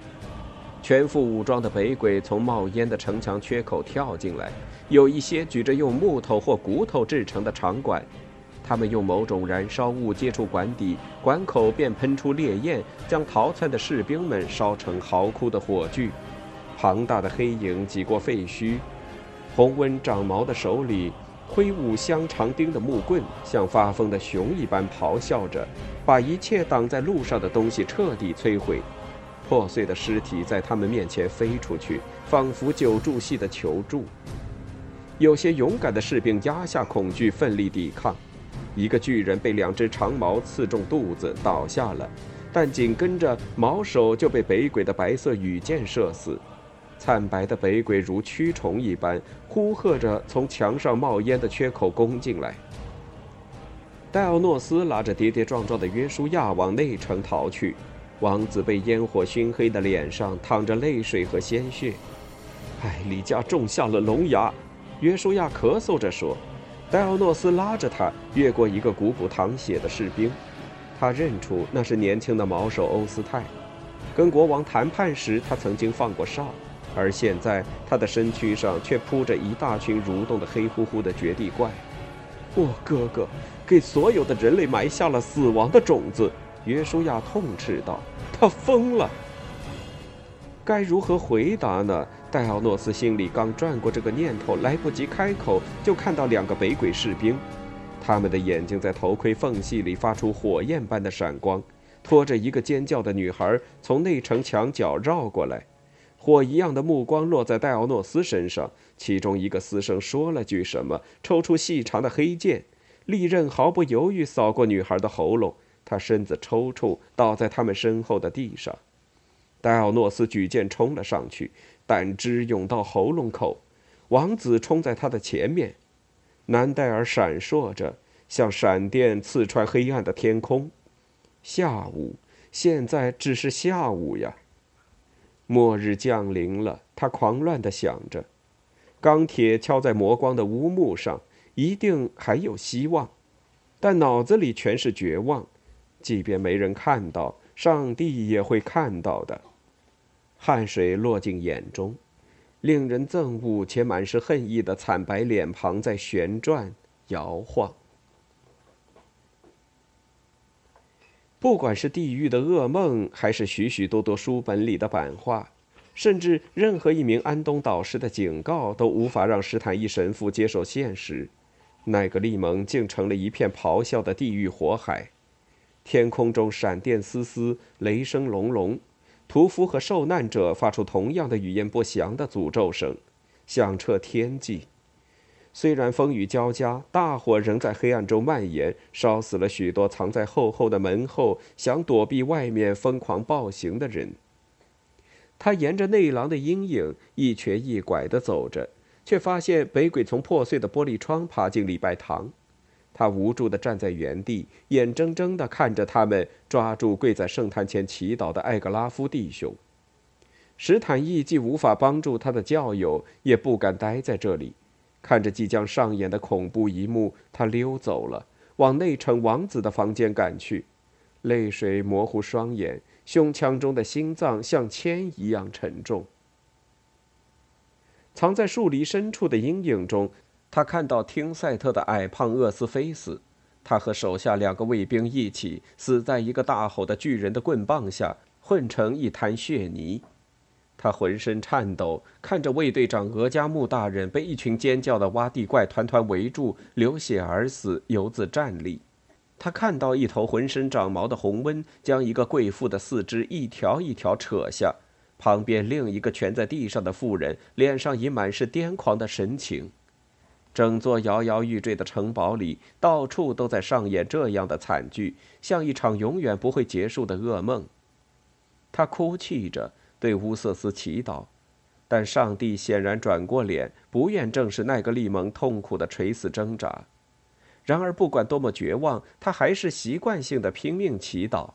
全副武装的北鬼从冒烟的城墙缺口跳进来，有一些举着用木头或骨头制成的长管，他们用某种燃烧物接触管底，管口便喷出烈焰，将逃窜的士兵们烧成嚎哭的火炬。庞大的黑影挤过废墟，红温长毛的手里。挥舞香长钉的木棍，像发疯的熊一般咆哮着，把一切挡在路上的东西彻底摧毁。破碎的尸体在他们面前飞出去，仿佛救助系的求助。有些勇敢的士兵压下恐惧，奋力抵抗。一个巨人被两只长矛刺中肚子，倒下了，但紧跟着矛手就被北鬼的白色羽箭射死。惨白的北鬼如蛆虫一般呼喝着从墙上冒烟的缺口攻进来。戴奥诺斯拉着跌跌撞撞的约书亚往内城逃去，王子被烟火熏黑的脸上淌着泪水和鲜血。艾丽加种下了龙牙，约书亚咳嗽着说。戴奥诺斯拉着他越过一个鼓鼓淌血的士兵，他认出那是年轻的毛手欧斯泰。跟国王谈判时，他曾经放过哨，而现在他的身躯上却铺着一大群蠕动的黑乎乎的绝地怪。我哥哥给所有的人类埋下了死亡的种子，约书亚痛斥道：“他疯了。”该如何回答呢？戴奥诺斯心里刚转过这个念头，来不及开口，就看到两个北鬼士兵，他们的眼睛在头盔缝隙里发出火焰般的闪光，拖着一个尖叫的女孩从内城墙角绕过来，火一样的目光落在戴奥诺斯身上。其中一个私生说了句什么，抽出细长的黑剑，利刃毫不犹豫扫过女孩的喉咙，她身子抽搐，倒在他们身后的地上。戴奥诺斯举剑冲了上去，胆汁涌到喉咙口。王子冲在他的前面，南戴尔闪烁着，像闪电刺穿黑暗的天空。下午，现在只是下午呀。末日降临了，他狂乱地想着。钢铁敲在磨光的乌木上，一定还有希望，但脑子里全是绝望。即便没人看到，上帝也会看到的。汗水落进眼中，令人憎恶且满是恨意的惨白脸庞在旋转摇晃。不管是地狱的噩梦，还是许许多多书本里的版画，甚至任何一名安东导师的警告，都无法让史坦伊神父接受现实：奈格利蒙竟成了一片咆哮的地狱火海，天空中闪电丝丝，雷声隆隆。屠夫和受难者发出同样的语言不详的诅咒声，响彻天际。虽然风雨交加，大火仍在黑暗中蔓延，烧死了许多藏在厚厚的门后想躲避外面疯狂暴行的人。他沿着内廊的阴影一瘸一拐地走着，却发现北鬼从破碎的玻璃窗爬进礼拜堂。他无助地站在原地，眼睁睁地看着他们抓住跪在圣坛前祈祷的艾格拉夫弟兄。史坦义既无法帮助他的教友，也不敢待在这里。看着即将上演的恐怖一幕，他溜走了，往内城王子的房间赶去。泪水模糊双眼，胸腔中的心脏像铅一样沉重。藏在树篱深处的阴影中。他看到汀赛特的矮胖厄斯菲斯，他和手下两个卫兵一起死在一个大吼的巨人的棍棒下，混成一滩血泥。他浑身颤抖，看着卫队长俄加木大人被一群尖叫的挖地怪团团围住，流血而死，犹自站立。他看到一头浑身长毛的红温将一个贵妇的四肢一条一条扯下，旁边另一个蜷在地上的妇人脸上已满是癫狂的神情。整座摇摇欲坠的城堡里，到处都在上演这样的惨剧，像一场永远不会结束的噩梦。他哭泣着对乌瑟斯祈祷，但上帝显然转过脸，不愿正视奈格利蒙痛苦的垂死挣扎。然而，不管多么绝望，他还是习惯性的拼命祈祷。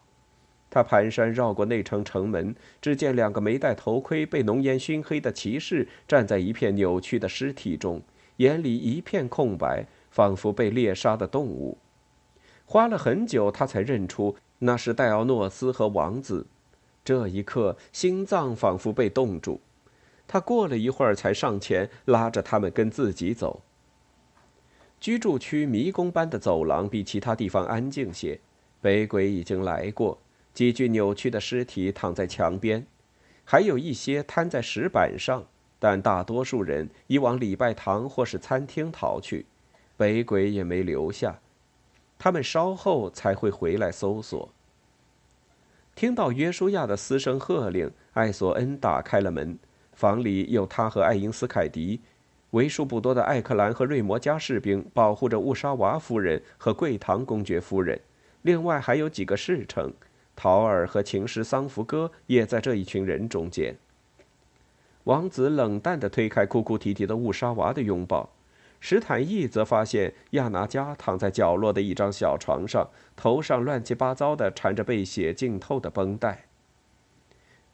他蹒跚绕过内城城门，只见两个没戴头盔、被浓烟熏黑的骑士站在一片扭曲的尸体中。眼里一片空白，仿佛被猎杀的动物。花了很久，他才认出那是戴奥诺斯和王子。这一刻，心脏仿佛被冻住。他过了一会儿，才上前拉着他们跟自己走。居住区迷宫般的走廊比其他地方安静些。北鬼已经来过，几具扭曲的尸体躺在墙边，还有一些瘫在石板上。但大多数人已往礼拜堂或是餐厅逃去，北鬼也没留下。他们稍后才会回来搜索。听到约书亚的嘶声喝令，艾索恩打开了门。房里有他和爱因斯凯迪，为数不多的艾克兰和瑞摩加士兵保护着乌沙娃夫人和贵堂公爵夫人，另外还有几个侍臣，陶尔和琴师桑福哥也在这一群人中间。王子冷淡地推开哭哭啼啼的乌沙娃的拥抱，史坦义则发现亚拿加躺在角落的一张小床上，头上乱七八糟地缠着被血浸透的绷带。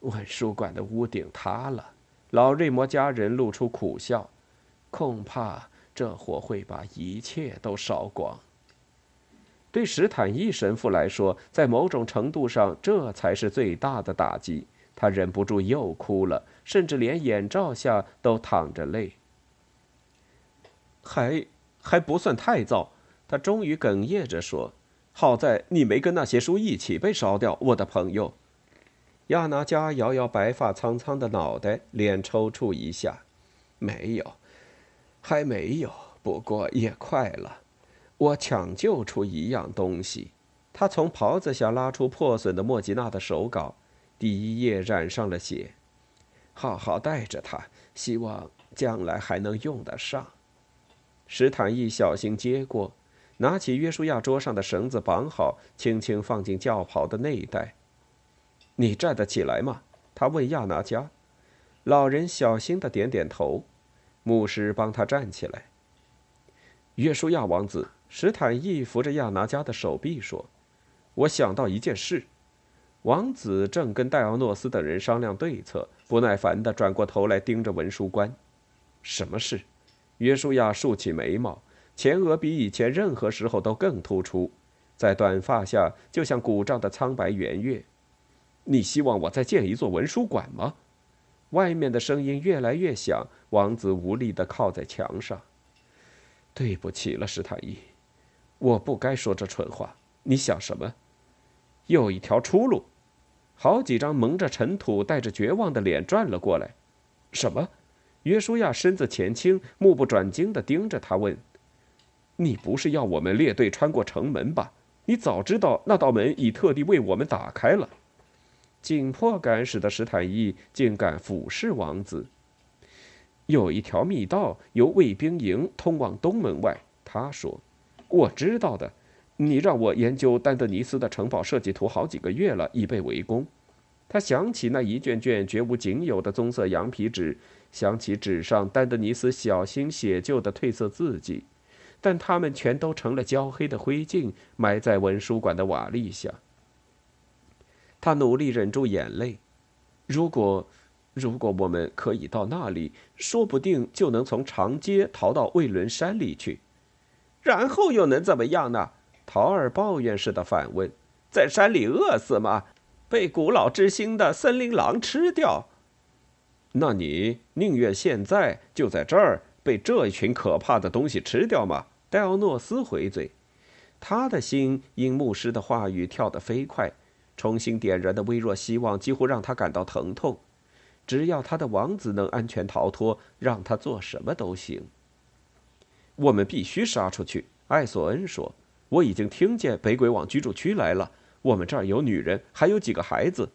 文书馆的屋顶塌了，老瑞摩家人露出苦笑，恐怕这火会把一切都烧光。对史坦义神父来说，在某种程度上，这才是最大的打击。他忍不住又哭了，甚至连眼罩下都淌着泪。还还不算太糟，他终于哽咽着说：“好在你没跟那些书一起被烧掉，我的朋友。”亚拿加摇摇白发苍苍的脑袋，脸抽搐一下：“没有，还没有，不过也快了。我抢救出一样东西。”他从袍子下拉出破损的莫吉娜的手稿。第一页染上了血，好好带着它，希望将来还能用得上。史坦义小心接过，拿起约书亚桌上的绳子绑好，轻轻放进轿袍的内袋。你站得起来吗？他问亚拿加。老人小心的点点头。牧师帮他站起来。约书亚王子，史坦义扶着亚拿加的手臂说：“我想到一件事。”王子正跟戴奥诺斯等人商量对策，不耐烦地转过头来盯着文书官。什么事？约书亚竖起眉毛，前额比以前任何时候都更突出，在短发下就像鼓胀的苍白圆月。你希望我再建一座文书馆吗？外面的声音越来越响，王子无力地靠在墙上。对不起了，史坦伊，我不该说这蠢话。你想什么？有一条出路。好几张蒙着尘土、带着绝望的脸转了过来。什么？约书亚身子前倾，目不转睛地盯着他问：“你不是要我们列队穿过城门吧？你早知道那道门已特地为我们打开了。”紧迫感使得史坦伊竟敢俯视王子。有一条密道由卫兵营通往东门外，他说：“我知道的。”你让我研究丹德尼斯的城堡设计图好几个月了，已被围攻。他想起那一卷卷绝无仅有的棕色羊皮纸，想起纸上丹德尼斯小心写就的褪色字迹，但它们全都成了焦黑的灰烬，埋在文书馆的瓦砾下。他努力忍住眼泪。如果，如果我们可以到那里，说不定就能从长街逃到魏伦山里去。然后又能怎么样呢？陶尔抱怨似的反问：“在山里饿死吗？被古老之星的森林狼吃掉？那你宁愿现在就在这儿被这一群可怕的东西吃掉吗？”戴奥诺斯回嘴，他的心因牧师的话语跳得飞快，重新点燃的微弱希望几乎让他感到疼痛。只要他的王子能安全逃脱，让他做什么都行。我们必须杀出去，艾索恩说。我已经听见北鬼往居住区来了。我们这儿有女人，还有几个孩子。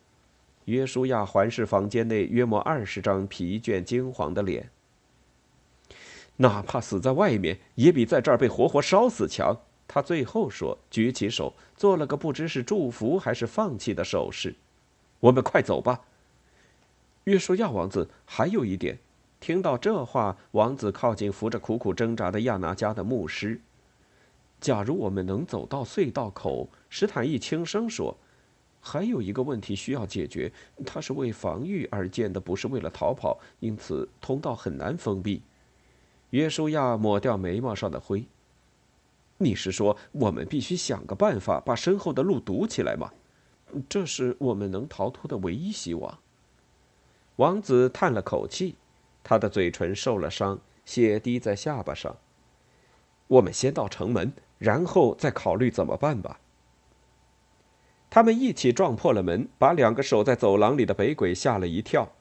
约书亚环视房间内约莫二十张疲倦惊惶的脸。哪怕死在外面，也比在这儿被活活烧死强。他最后说，举起手，做了个不知是祝福还是放弃的手势。我们快走吧。约书亚王子，还有一点。听到这话，王子靠近扶着苦苦挣扎的亚拿加的牧师。假如我们能走到隧道口，史坦义轻声说：“还有一个问题需要解决，它是为防御而建的，不是为了逃跑，因此通道很难封闭。”约书亚抹掉眉毛上的灰。“你是说我们必须想个办法把身后的路堵起来吗？这是我们能逃脱的唯一希望。”王子叹了口气，他的嘴唇受了伤，血滴在下巴上。我们先到城门。然后再考虑怎么办吧。他们一起撞破了门，把两个守在走廊里的北鬼吓了一跳。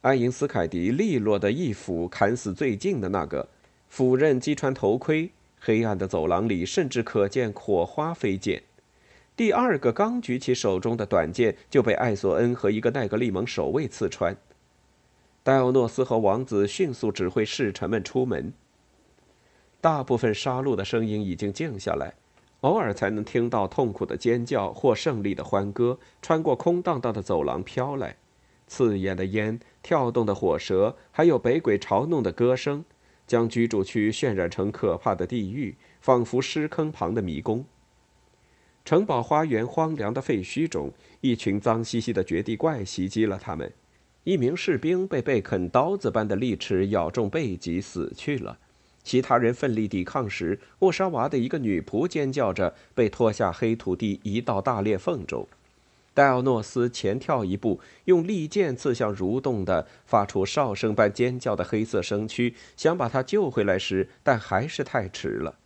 爱因斯凯迪利落的一斧砍死最近的那个，斧刃击穿头盔。黑暗的走廊里甚至可见火花飞溅。第二个刚举起手中的短剑，就被艾索恩和一个奈格利蒙守卫刺穿。戴奥诺斯和王子迅速指挥侍臣们出门。大部分杀戮的声音已经静下来，偶尔才能听到痛苦的尖叫或胜利的欢歌穿过空荡荡的走廊飘来。刺眼的烟、跳动的火舌，还有北鬼嘲弄的歌声，将居住区渲染成可怕的地狱，仿佛尸坑旁的迷宫。城堡花园荒凉的废墟中，一群脏兮兮的绝地怪袭击了他们。一名士兵被被啃刀子般的利齿咬中背脊，死去了。其他人奋力抵抗时，沃沙娃的一个女仆尖叫着被拖下黑土地一道大裂缝中。戴奥诺斯前跳一步，用利剑刺向蠕动的、发出哨声般尖叫的黑色身躯，想把他救回来时，但还是太迟了。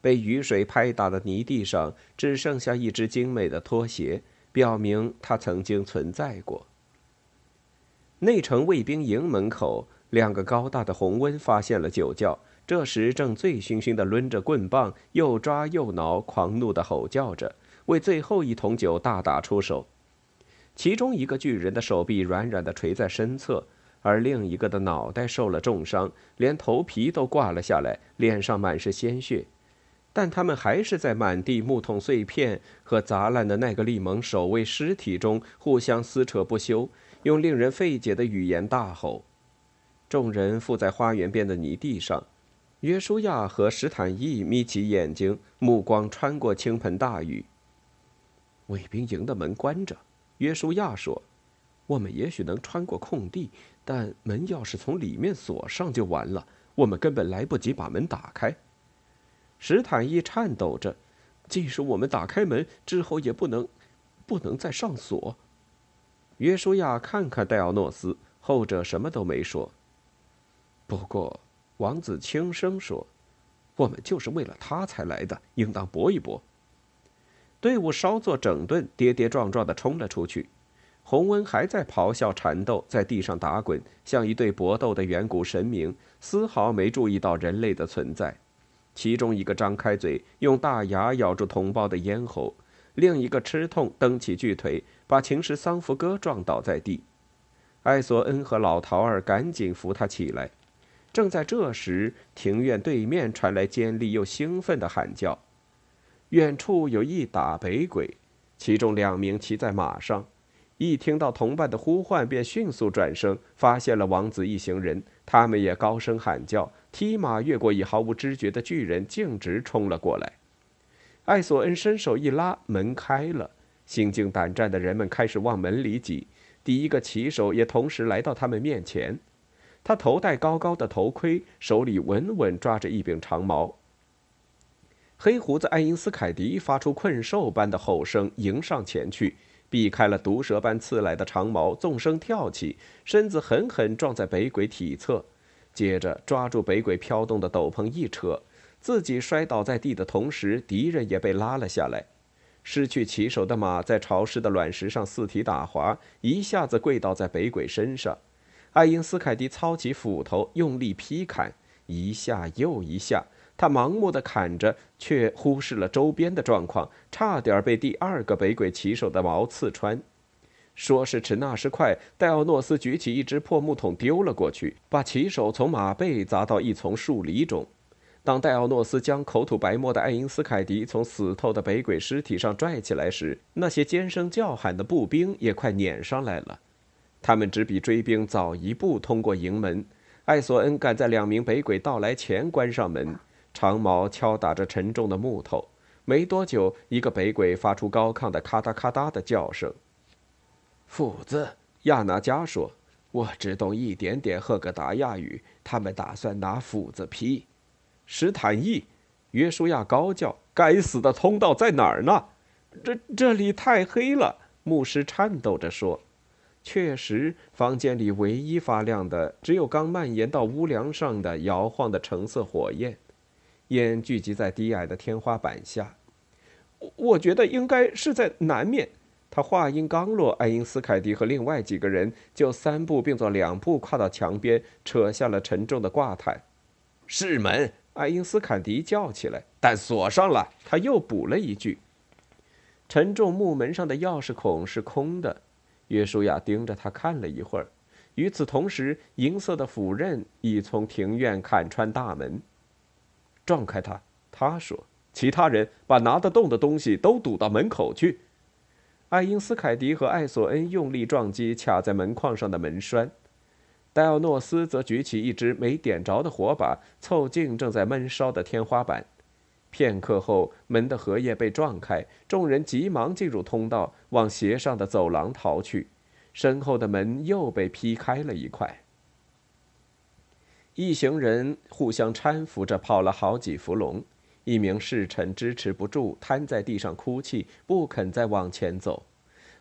被雨水拍打的泥地上只剩下一只精美的拖鞋，表明他曾经存在过。内城卫兵营门口，两个高大的红温发现了酒窖。这时正醉醺醺地抡着棍棒，又抓又挠，狂怒地吼叫着，为最后一桶酒大打出手。其中一个巨人的手臂软软地垂在身侧，而另一个的脑袋受了重伤，连头皮都挂了下来，脸上满是鲜血。但他们还是在满地木桶碎片和砸烂的那个利蒙守卫尸体中互相撕扯不休，用令人费解的语言大吼。众人伏在花园边的泥地上。约书亚和史坦义眯起眼睛，目光穿过倾盆大雨。卫兵营的门关着，约书亚说：“我们也许能穿过空地，但门要是从里面锁上就完了，我们根本来不及把门打开。”史坦义颤抖着：“即使我们打开门之后，也不能，不能再上锁。”约书亚看看戴奥诺斯，后者什么都没说。不过。王子轻声说：“我们就是为了他才来的，应当搏一搏。”队伍稍作整顿，跌跌撞撞地冲了出去。洪温还在咆哮缠斗，在地上打滚，像一对搏斗的远古神明，丝毫没注意到人类的存在。其中一个张开嘴，用大牙咬住同胞的咽喉；另一个吃痛，蹬起巨腿，把秦时桑福哥撞倒在地。艾索恩和老陶儿赶紧扶他起来。正在这时，庭院对面传来尖利又兴奋的喊叫。远处有一打北鬼，其中两名骑在马上，一听到同伴的呼唤，便迅速转身，发现了王子一行人。他们也高声喊叫，踢马越过已毫无知觉的巨人，径直冲了过来。艾索恩伸手一拉，门开了。心惊胆战的人们开始往门里挤。第一个骑手也同时来到他们面前。他头戴高高的头盔，手里稳稳抓着一柄长矛。黑胡子爱因斯凯迪发出困兽般的吼声，迎上前去，避开了毒蛇般刺来的长矛，纵身跳起，身子狠狠撞在北鬼体侧，接着抓住北鬼飘动的斗篷一扯，自己摔倒在地的同时，敌人也被拉了下来。失去骑手的马在潮湿的卵石上四蹄打滑，一下子跪倒在北鬼身上。爱因斯凯迪操起斧头，用力劈砍，一下又一下。他盲目的砍着，却忽视了周边的状况，差点被第二个北鬼骑手的矛刺穿。说时迟，那时快，戴奥诺斯举起一只破木桶丢了过去，把骑手从马背砸到一丛树篱中。当戴奥诺斯将口吐白沫的爱因斯凯迪从死透的北鬼尸体上拽起来时，那些尖声叫喊的步兵也快撵上来了。他们只比追兵早一步通过营门。艾索恩赶在两名北鬼到来前关上门，长矛敲打着沉重的木头。没多久，一个北鬼发出高亢的咔嗒咔嗒的叫声。斧子，亚拿加说：“我只懂一点点赫格达亚语。他们打算拿斧子劈。”史坦义，约书亚高叫：“该死的通道在哪儿呢？”这这里太黑了。牧师颤抖着说。确实，房间里唯一发亮的只有刚蔓延到屋梁上的摇晃的橙色火焰，烟聚集在低矮的天花板下。我觉得应该是在南面。他话音刚落，爱因斯凯迪和另外几个人就三步并作两步跨到墙边，扯下了沉重的挂毯。是门，爱因斯凯迪叫起来，但锁上了。他又补了一句：“沉重木门上的钥匙孔是空的。”约书亚盯着他看了一会儿，与此同时，银色的斧刃已从庭院砍穿大门。撞开它，他说：“其他人把拿得动的东西都堵到门口去。”爱因斯凯迪和艾索恩用力撞击卡在门框上的门栓，戴奥诺斯则举起一只没点着的火把，凑近正在闷烧的天花板。片刻后，门的荷叶被撞开，众人急忙进入通道，往斜上的走廊逃去。身后的门又被劈开了一块。一行人互相搀扶着跑了好几伏龙。一名侍臣支持不住，瘫在地上哭泣，不肯再往前走。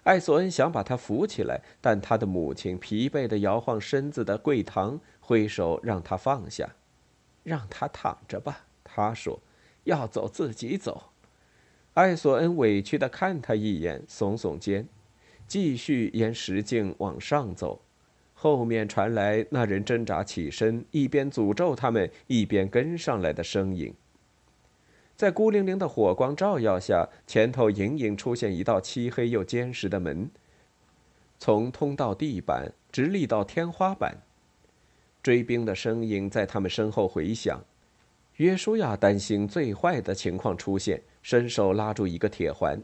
艾索恩想把他扶起来，但他的母亲疲惫地摇晃身子的跪堂，挥手让他放下，让他躺着吧。他说：“要走自己走。”艾索恩委屈的看他一眼，耸耸肩，继续沿石径往上走。后面传来那人挣扎起身，一边诅咒他们，一边跟上来的声音。在孤零零的火光照耀下，前头隐隐出现一道漆黑又坚实的门，从通道地板直立到天花板。追兵的声音在他们身后回响。约书亚担心最坏的情况出现，伸手拉住一个铁环，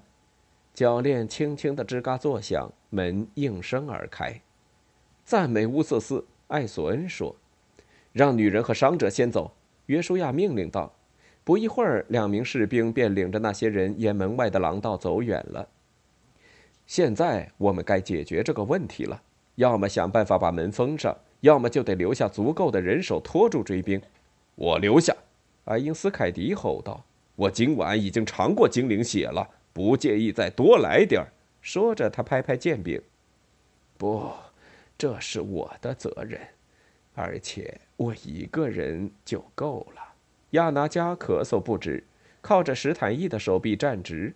铰链轻轻的吱嘎作响，门应声而开。赞美乌瑟斯，艾索恩说：“让女人和伤者先走。”约书亚命令道。不一会儿，两名士兵便领着那些人沿门外的廊道走远了。现在我们该解决这个问题了：要么想办法把门封上，要么就得留下足够的人手拖住追兵。我留下！爱因斯凯迪吼道：“我今晚已经尝过精灵血了，不介意再多来点儿。”说着，他拍拍剑柄：“不，这是我的责任，而且我一个人就够了。”亚拿加咳嗽不止，靠着史坦义的手臂站直。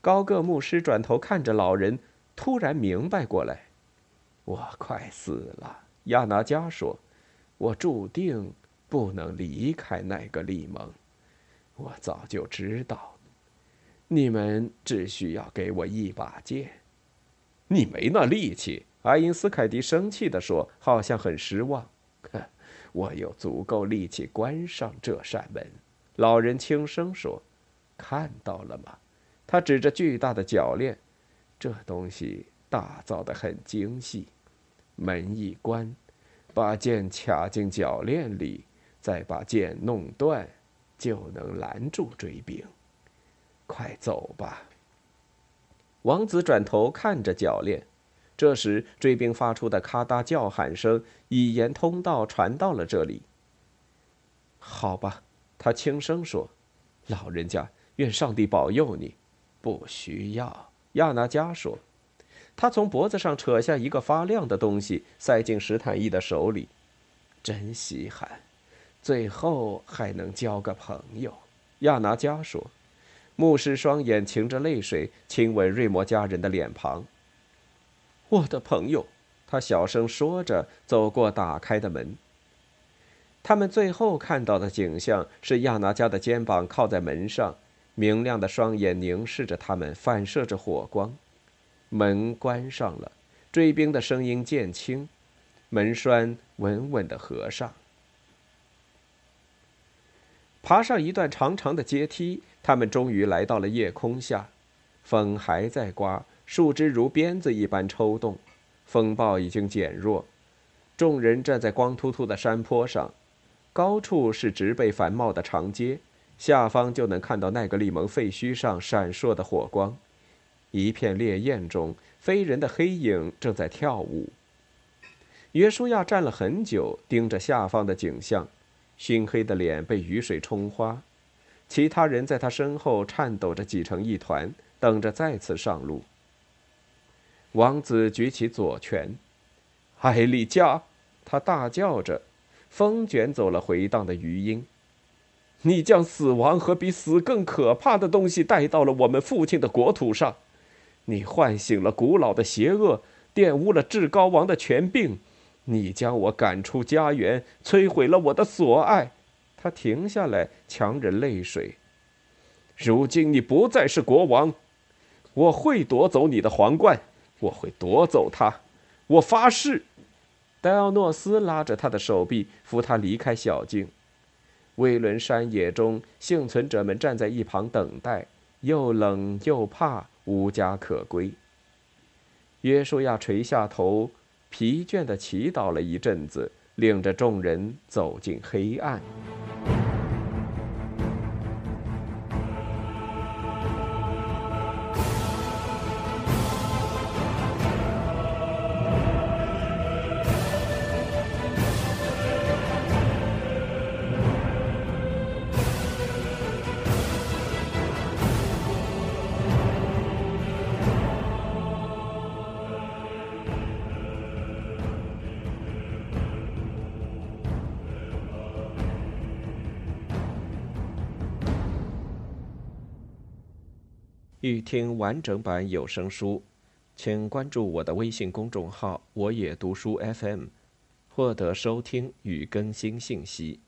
高个牧师转头看着老人，突然明白过来：“我快死了。”亚拿加说：“我注定不能离开那个利盟。我早就知道。你们只需要给我一把剑。你没那力气。”爱因斯凯迪生气地说，好像很失望。哼 *laughs* 我有足够力气关上这扇门，老人轻声说：“看到了吗？”他指着巨大的铰链，这东西打造的很精细。门一关，把剑卡进铰链里，再把剑弄断，就能拦住追兵。快走吧。王子转头看着铰链。这时，追兵发出的咔嗒叫喊声已沿通道传到了这里。好吧，他轻声说：“老人家，愿上帝保佑你。”不需要，亚拿加说。他从脖子上扯下一个发亮的东西，塞进史坦义的手里。真稀罕，最后还能交个朋友。亚拿加说。牧师双眼噙着泪水，亲吻瑞摩家人的脸庞。我的朋友，他小声说着，走过打开的门。他们最后看到的景象是亚拿加的肩膀靠在门上，明亮的双眼凝视着他们，反射着火光。门关上了，追兵的声音渐轻，门栓稳稳的合上。爬上一段长长的阶梯，他们终于来到了夜空下，风还在刮。树枝如鞭子一般抽动，风暴已经减弱。众人站在光秃秃的山坡上，高处是植被繁茂的长街，下方就能看到奈格利蒙废墟上闪烁的火光。一片烈焰中，飞人的黑影正在跳舞。约书亚站了很久，盯着下方的景象，熏黑的脸被雨水冲花。其他人在他身后颤抖着挤成一团，等着再次上路。王子举起左拳，艾丽加，他大叫着，风卷走了回荡的余音。你将死亡和比死更可怕的东西带到了我们父亲的国土上，你唤醒了古老的邪恶，玷污了至高王的权柄，你将我赶出家园，摧毁了我的所爱。他停下来，强忍泪水。如今你不再是国王，我会夺走你的皇冠。我会夺走他，我发誓。戴奥诺斯拉着他的手臂，扶他离开小径。威伦山野中，幸存者们站在一旁等待，又冷又怕，无家可归。约书亚垂下头，疲倦地祈祷了一阵子，领着众人走进黑暗。欲听完整版有声书，请关注我的微信公众号“我也读书 FM”，获得收听与更新信息。